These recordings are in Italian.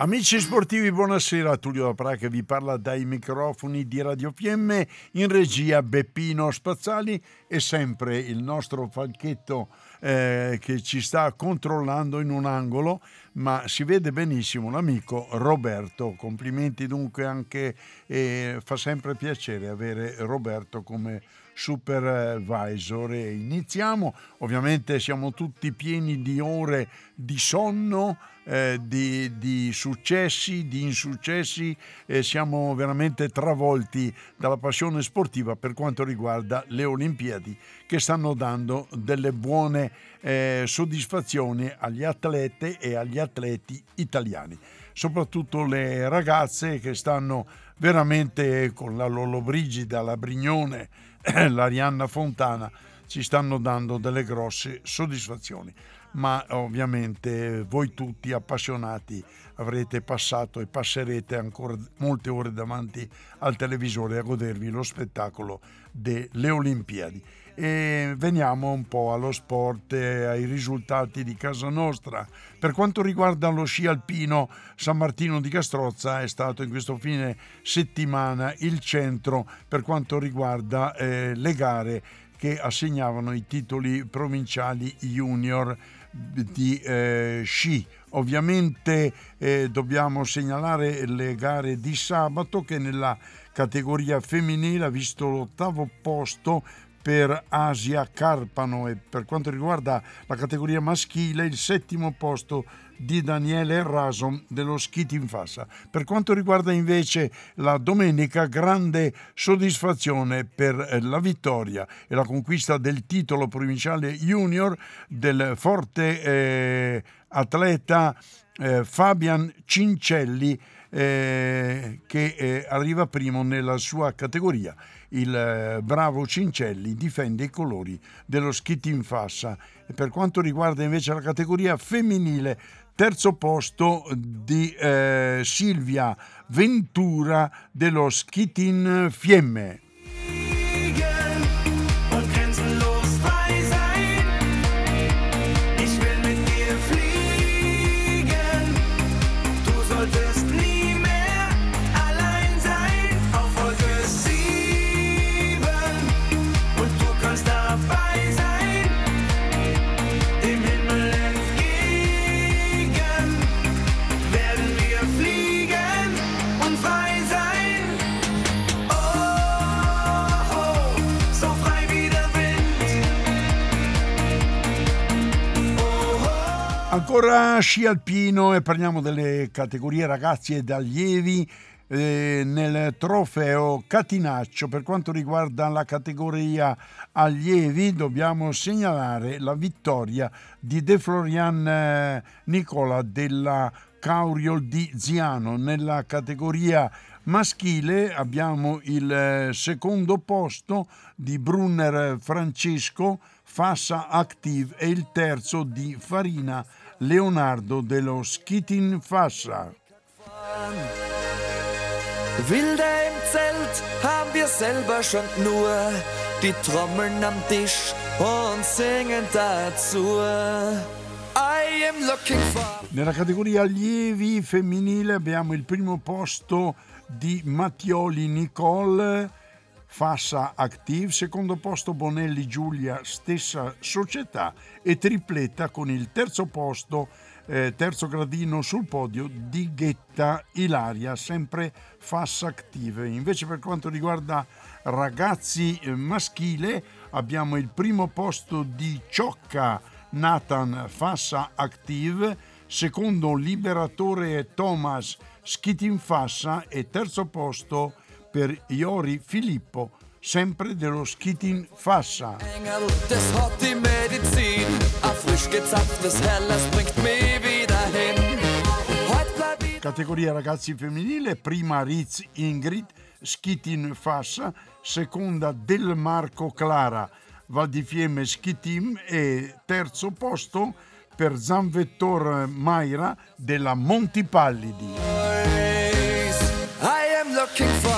Amici sportivi, buonasera. Tullio Dapra che vi parla dai microfoni di Radio Fiemme in regia Beppino Spazzali e sempre il nostro falchetto eh, che ci sta controllando in un angolo, ma si vede benissimo l'amico Roberto. Complimenti dunque anche, eh, fa sempre piacere avere Roberto come supervisor e iniziamo. Ovviamente siamo tutti pieni di ore di sonno, eh, di, di, successi, di insuccessi e siamo veramente travolti dalla passione sportiva per quanto riguarda le Olimpiadi che stanno dando delle buone eh, soddisfazioni agli atlete e agli atleti italiani, soprattutto le ragazze che stanno veramente con la Lollobrigida, la Brignone, l'Arianna Fontana ci stanno dando delle grosse soddisfazioni. Ma ovviamente voi tutti appassionati avrete passato e passerete ancora molte ore davanti al televisore a godervi lo spettacolo delle Olimpiadi. E veniamo un po' allo sport e ai risultati di casa nostra. Per quanto riguarda lo sci alpino, San Martino di Castrozza è stato in questo fine settimana il centro per quanto riguarda eh, le gare che assegnavano i titoli provinciali junior di eh, sci. Ovviamente eh, dobbiamo segnalare le gare di sabato che nella categoria femminile ha visto l'ottavo posto per Asia Carpano e per quanto riguarda la categoria maschile il settimo posto di Daniele Rason dello Skit in Fassa. Per quanto riguarda invece la domenica, grande soddisfazione per la vittoria e la conquista del titolo provinciale junior del forte eh, atleta eh, Fabian Cincelli eh, che eh, arriva primo nella sua categoria. Il eh, bravo Cincelli difende i colori dello skit in fassa. E per quanto riguarda invece la categoria femminile, terzo posto di eh, Silvia Ventura dello skit in Fiemme. Ancora sci alpino e parliamo delle categorie ragazzi ed allievi eh, nel trofeo Catinaccio. Per quanto riguarda la categoria allievi dobbiamo segnalare la vittoria di De Florian eh, Nicola della Cauriol di Ziano. Nella categoria maschile abbiamo il eh, secondo posto di Brunner Francesco Fassa Active e il terzo di Farina Leonardo dello Skitin Fassa. Wilde im Zelt haben wir selber schon nur die Trommeln am Tisch und singen dazu. Nella categoria allievi femminile abbiamo il primo posto di Mattioli Nicole Fassa Active, secondo posto Bonelli Giulia, stessa società e tripletta con il terzo posto, eh, terzo gradino sul podio di Ghetta Ilaria, sempre Fassa Active. Invece per quanto riguarda ragazzi eh, maschile abbiamo il primo posto di Ciocca Nathan Fassa Active, secondo Liberatore Thomas Schitin Fassa e terzo posto per Iori Filippo, sempre dello Skitin Fassa. Engel, das hat die Medizin, ein frisch gezapftes Helles bringt mich wieder hin. Categoria ragazzi femminile, prima Riz Ingrid, Skitin Fassa, seconda Del Marco Clara, Val di Fiemme Ski Team e terzo posto per Zanvettor Maira della Montipallidi. I am looking for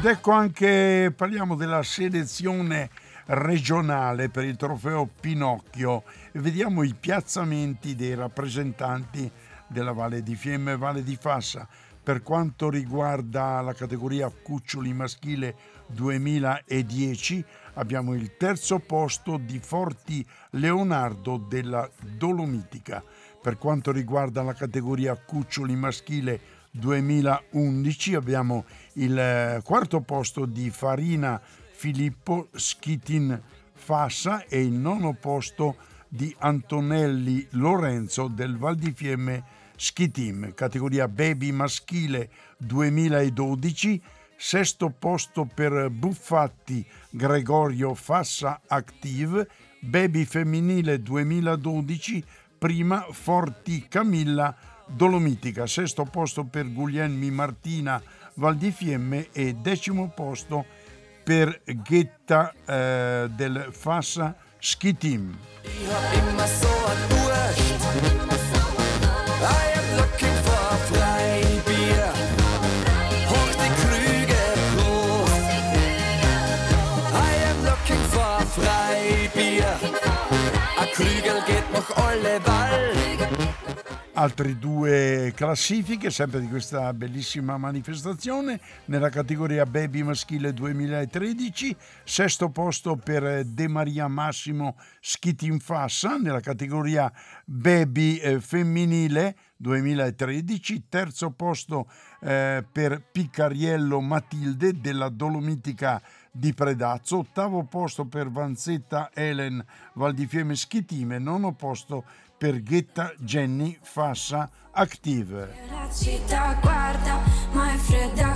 Ed ecco anche, parliamo della selezione regionale per il trofeo Pinocchio. E vediamo i piazzamenti dei rappresentanti della Valle di Fiemme e Valle di Fassa. Per quanto riguarda la categoria cuccioli maschile 2010 abbiamo il terzo posto di Forti Leonardo della Dolomitica. Per quanto riguarda la categoria cuccioli maschile 2011 abbiamo il eh, quarto posto di Farina Filippo Schitin Fassa e il nono posto di Antonelli Lorenzo del Val di Fiemme Ski Team, categoria baby maschile 2012, sesto posto per Buffatti Gregorio Fassa Active, baby femminile 2012, prima Forti Camilla Dolomitica, sesto posto per Guglielmi Martina Val di Fiemme e decimo posto per per Ghetta eh, del Fassa Ski Team. Altre due classifiche, sempre di questa bellissima manifestazione. Nella categoria Baby maschile 2013, sesto posto per De Maria Massimo Schitin Fassa, nella categoria Baby eh, femminile 2013, terzo posto eh, per Piccariello Matilde della Dolomitica di Predazzo, ottavo posto per Vanzetta Elen Valdifieme Schitime, nono posto per Ghetta Jenny Fassa Active. La città guarda, ma è fredda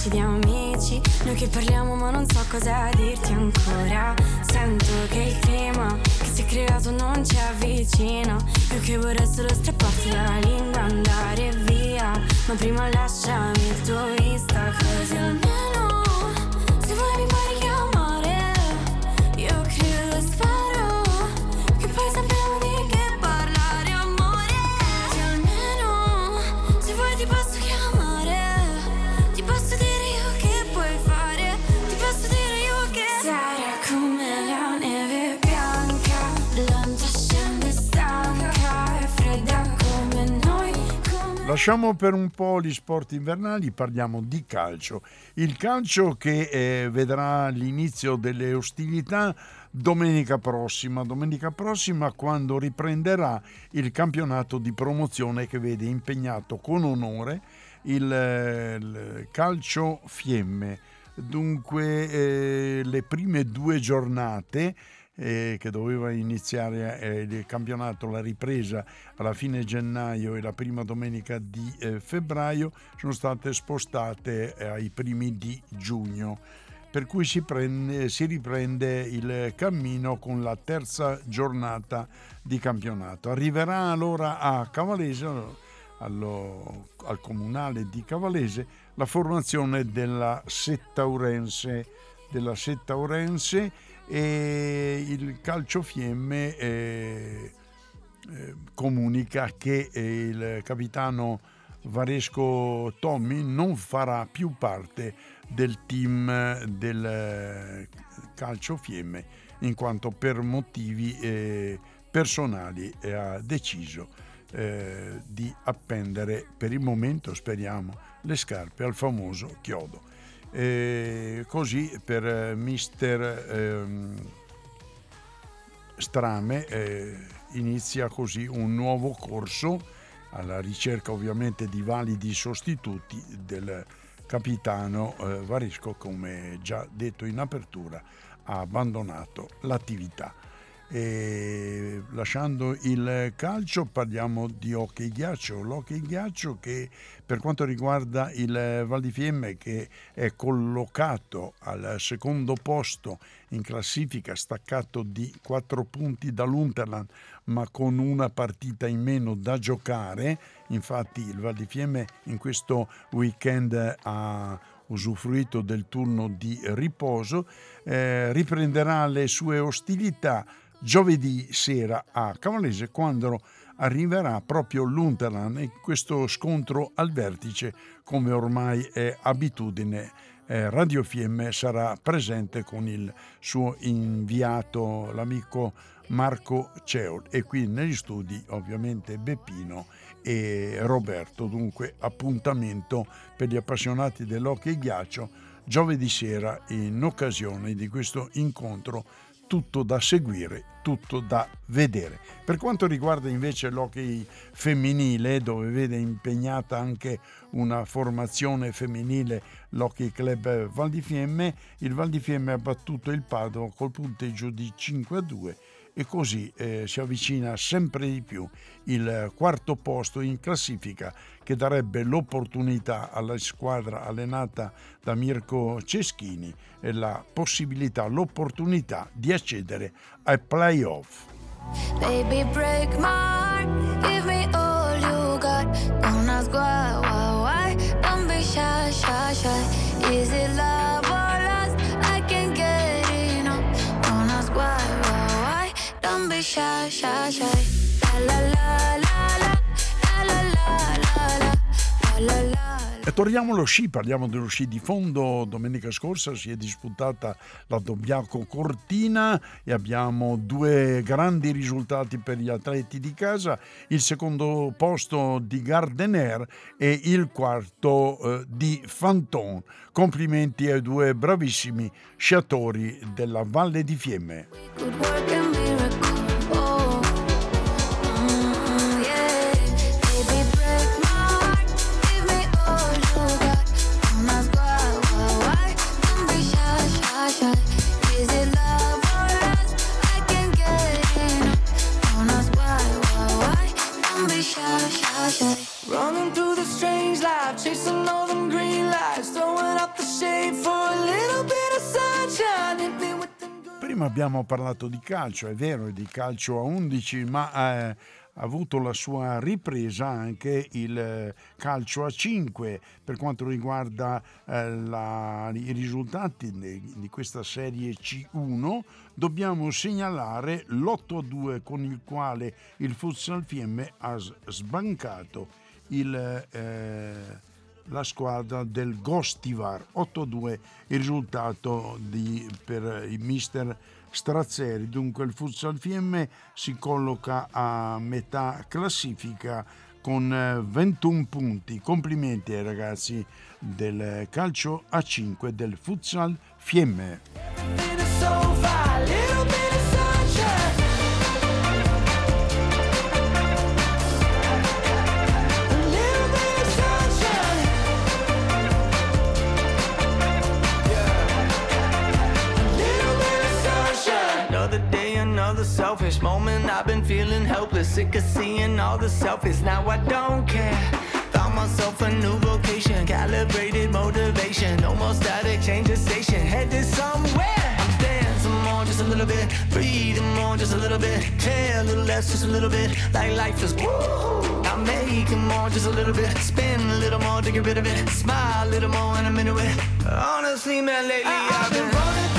amici di amici noi che parliamo ma non so cosa dirti ancora. Sento che il clima che si è creato non ci avvicina. Io che vorrei solo strapparti la lingua andare via. Ma prima lasciami il tuo Insta così almeno se vuoi mi Lasciamo per un po' gli sport invernali, parliamo di calcio. Il calcio che eh, vedrà l'inizio delle ostilità domenica prossima, domenica prossima quando riprenderà il campionato di promozione che vede impegnato con onore il, eh, il calcio Fiemme. Dunque eh, le prime due giornate eh, che doveva iniziare eh, il campionato, la ripresa alla fine gennaio e la prima domenica di eh, febbraio, sono state spostate eh, ai primi di giugno. Per cui si, prende, si riprende il cammino con la terza giornata di campionato. Arriverà allora a Cavalese, allo, al comunale di Cavalese, la formazione della Settaurense, della Settaurense e il calciofiemme eh, eh, comunica che eh, il capitano Varesco Tommy non farà più parte del team del eh, calciofiemme in quanto per motivi eh, personali ha deciso eh, di appendere. Per il momento speriamo le scarpe al famoso chiodo e così per eh, mister ehm, Strame eh, inizia così un nuovo corso alla ricerca ovviamente di validi sostituti del capitano eh, Varesco, come già detto in apertura, ha abbandonato l'attività. E lasciando il calcio parliamo di hockey ghiaccio, l'hockey ghiaccio che per quanto riguarda il Val di Fiemme che è collocato al secondo posto in classifica staccato di 4 punti dall'Unterland ma con una partita in meno da giocare, infatti il Val di Fiemme in questo weekend ha usufruito del turno di riposo, eh, riprenderà le sue ostilità giovedì sera a Cavallese quando arriverà proprio l'Unterland in questo scontro al vertice come ormai è abitudine. Eh, Radio Fiemme sarà presente con il suo inviato, l'amico Marco Ceol e qui negli studi ovviamente Beppino e Roberto. Dunque appuntamento per gli appassionati dell'hockey ghiaccio giovedì sera in occasione di questo incontro tutto da seguire, tutto da vedere. Per quanto riguarda invece l'hockey femminile, dove vede impegnata anche una formazione femminile, l'Hockey Club Val di Fiemme, il Val di Fiemme ha battuto il Padova col punteggio di 5 a 2 e così eh, si avvicina sempre di più il quarto posto in classifica che darebbe l'opportunità alla squadra allenata da Mirko Ceschini e la possibilità, l'opportunità di accedere ai playoff. Baby shy, shy, shy. La la la la la, la la la la la, la. E torniamo allo sci, parliamo dello sci di fondo. Domenica scorsa si è disputata la Dobbiaco Cortina e abbiamo due grandi risultati per gli atleti di casa, il secondo posto di Gardener e il quarto eh, di Fanton. Complimenti ai due bravissimi sciatori della Valle di Fiemme. Prima abbiamo parlato di calcio, è vero, di calcio a 11, ma eh, ha avuto la sua ripresa anche il eh, calcio a 5 per quanto riguarda eh, la, i risultati di, questa serie C1 dobbiamo segnalare l'8-2 con il quale il Futsal Fiemme ha sbancato il, eh, la squadra del Gostivar 8-2 il risultato di, per il mister Strazzeri. Dunque il Futsal Fiemme si colloca a metà classifica con 21 eh, punti. Complimenti ai ragazzi del calcio a 5 del Futsal Fiemme. Helpless, sick of seeing all the selfies. Now I don't care. Found myself a new vocation, calibrated motivation. No more static, change the station, headed somewhere. I'm dancing more, just a little bit. Breathing more, just a little bit. Care a little less, just a little bit. Like life is woo. I'm making more, just a little bit. Spin a little more to get rid of it. Smile a little more, and I'm into it. Honestly, man, lately I, I've been running through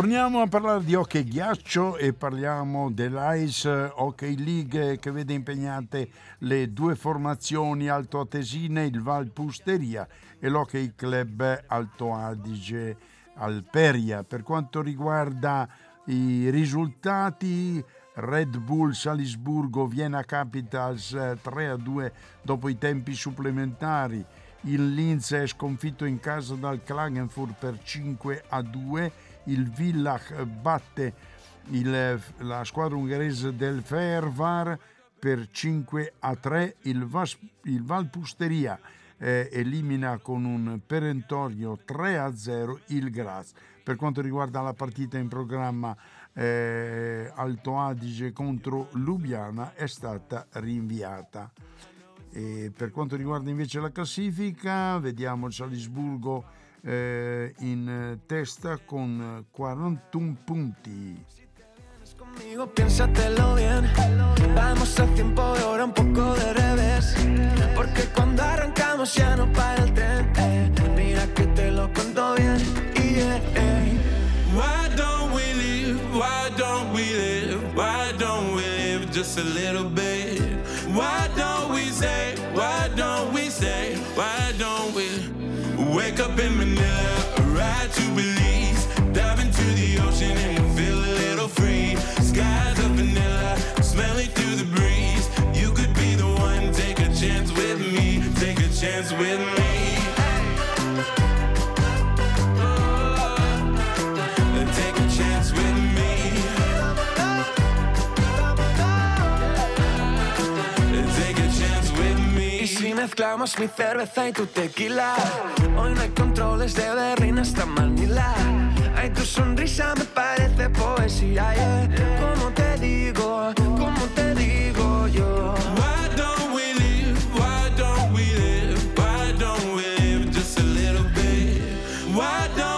Torniamo a parlare di hockey ghiaccio e parliamo dell'Ice Hockey League che vede impegnate le due formazioni altoatesine, il Val Pusteria e l'Hockey Club Alto Adige Alperia. Per quanto riguarda i risultati, Red Bull Salisburgo Vienna Capitals 3 a 2 dopo i tempi supplementari. Il Linz è sconfitto in casa dal Klagenfurt per 5 a 2. Il Villach batte il, la squadra ungherese del Fervar per 5 a 3. Il, Vas, il Valpusteria eh, elimina con un perentorio 3 a 0 il Graz. Per quanto riguarda la partita in programma eh, Alto Adige contro Lubiana è stata rinviata. E per quanto riguarda invece la classifica, vediamo Salisburgo eh, in testa con 41 punti. Conmigo piénsatelo bien, vamos a tiempo de ahora un poco de revés, porque cuando arrancamos ya no para el tren, eh. mira que te lo cuento bien. Yeah, eh. Why don't we live? Why don't we live? Why don't we live just a little bit? Wake up in Manila, a ride to Belize, dive into the ocean and feel a little free. Skies of vanilla, smelling through the breeze. You could be the one, take a chance with me, take a chance with me. Mezclamos mi cerveza y tu tequila, hoy no hay controles de Berlín hasta Manila. Ay, tu sonrisa me parece poesía, yeah. Como te digo, como te digo yo. Why don't we live? Why don't we live? Why don't we live just a little bit? Why don't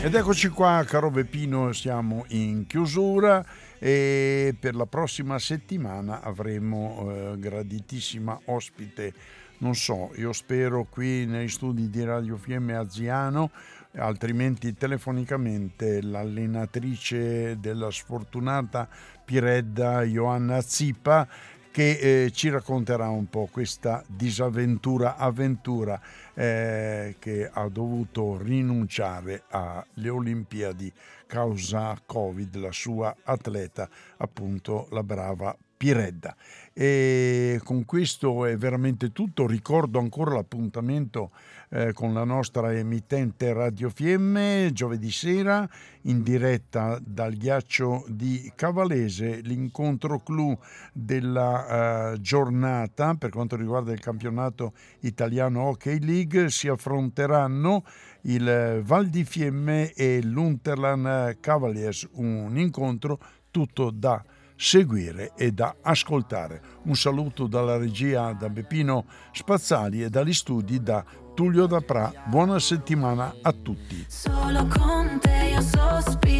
Ed eccoci qua, caro Beppino, siamo in chiusura e per la prossima settimana avremo eh, graditissima ospite, non so, io spero qui negli studi di Radio Fiemme a Ziano, altrimenti telefonicamente l'allenatrice della sfortunata Piredda Ioanna Zippa che eh, ci racconterà un po' questa disavventura avventura eh, che ha dovuto rinunciare alle Olimpiadi causa Covid, la sua atleta, appunto la brava Piredda. E con questo è veramente tutto. Ricordo ancora l'appuntamento eh, con la nostra emittente Radio Fiemme giovedì sera in diretta dal ghiaccio di Cavalese, l'incontro clou della eh, giornata per quanto riguarda il campionato italiano Hockey League si affronteranno il Val di Fiemme e l'Unterland Cavaliers, un incontro tutto da seguire e da ascoltare. Un saluto dalla regia da Beppino Spazzali e dagli studi da Tullio Dapra. Buona settimana a tutti. Solo con te io sospiro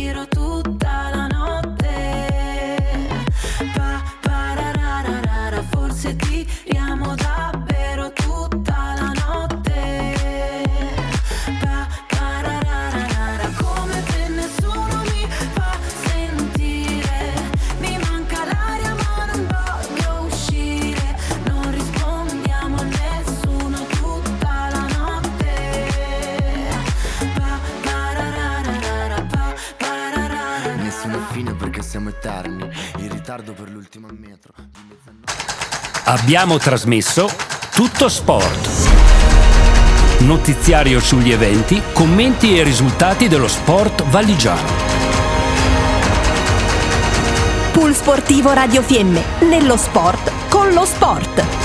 eterni In ritardo per l'ultimo metro Abbiamo trasmesso Tutto Sport. Notiziario sugli eventi, commenti e risultati dello sport valigiano. Pool Sportivo Radio Fiemme, nello sport, con lo sport.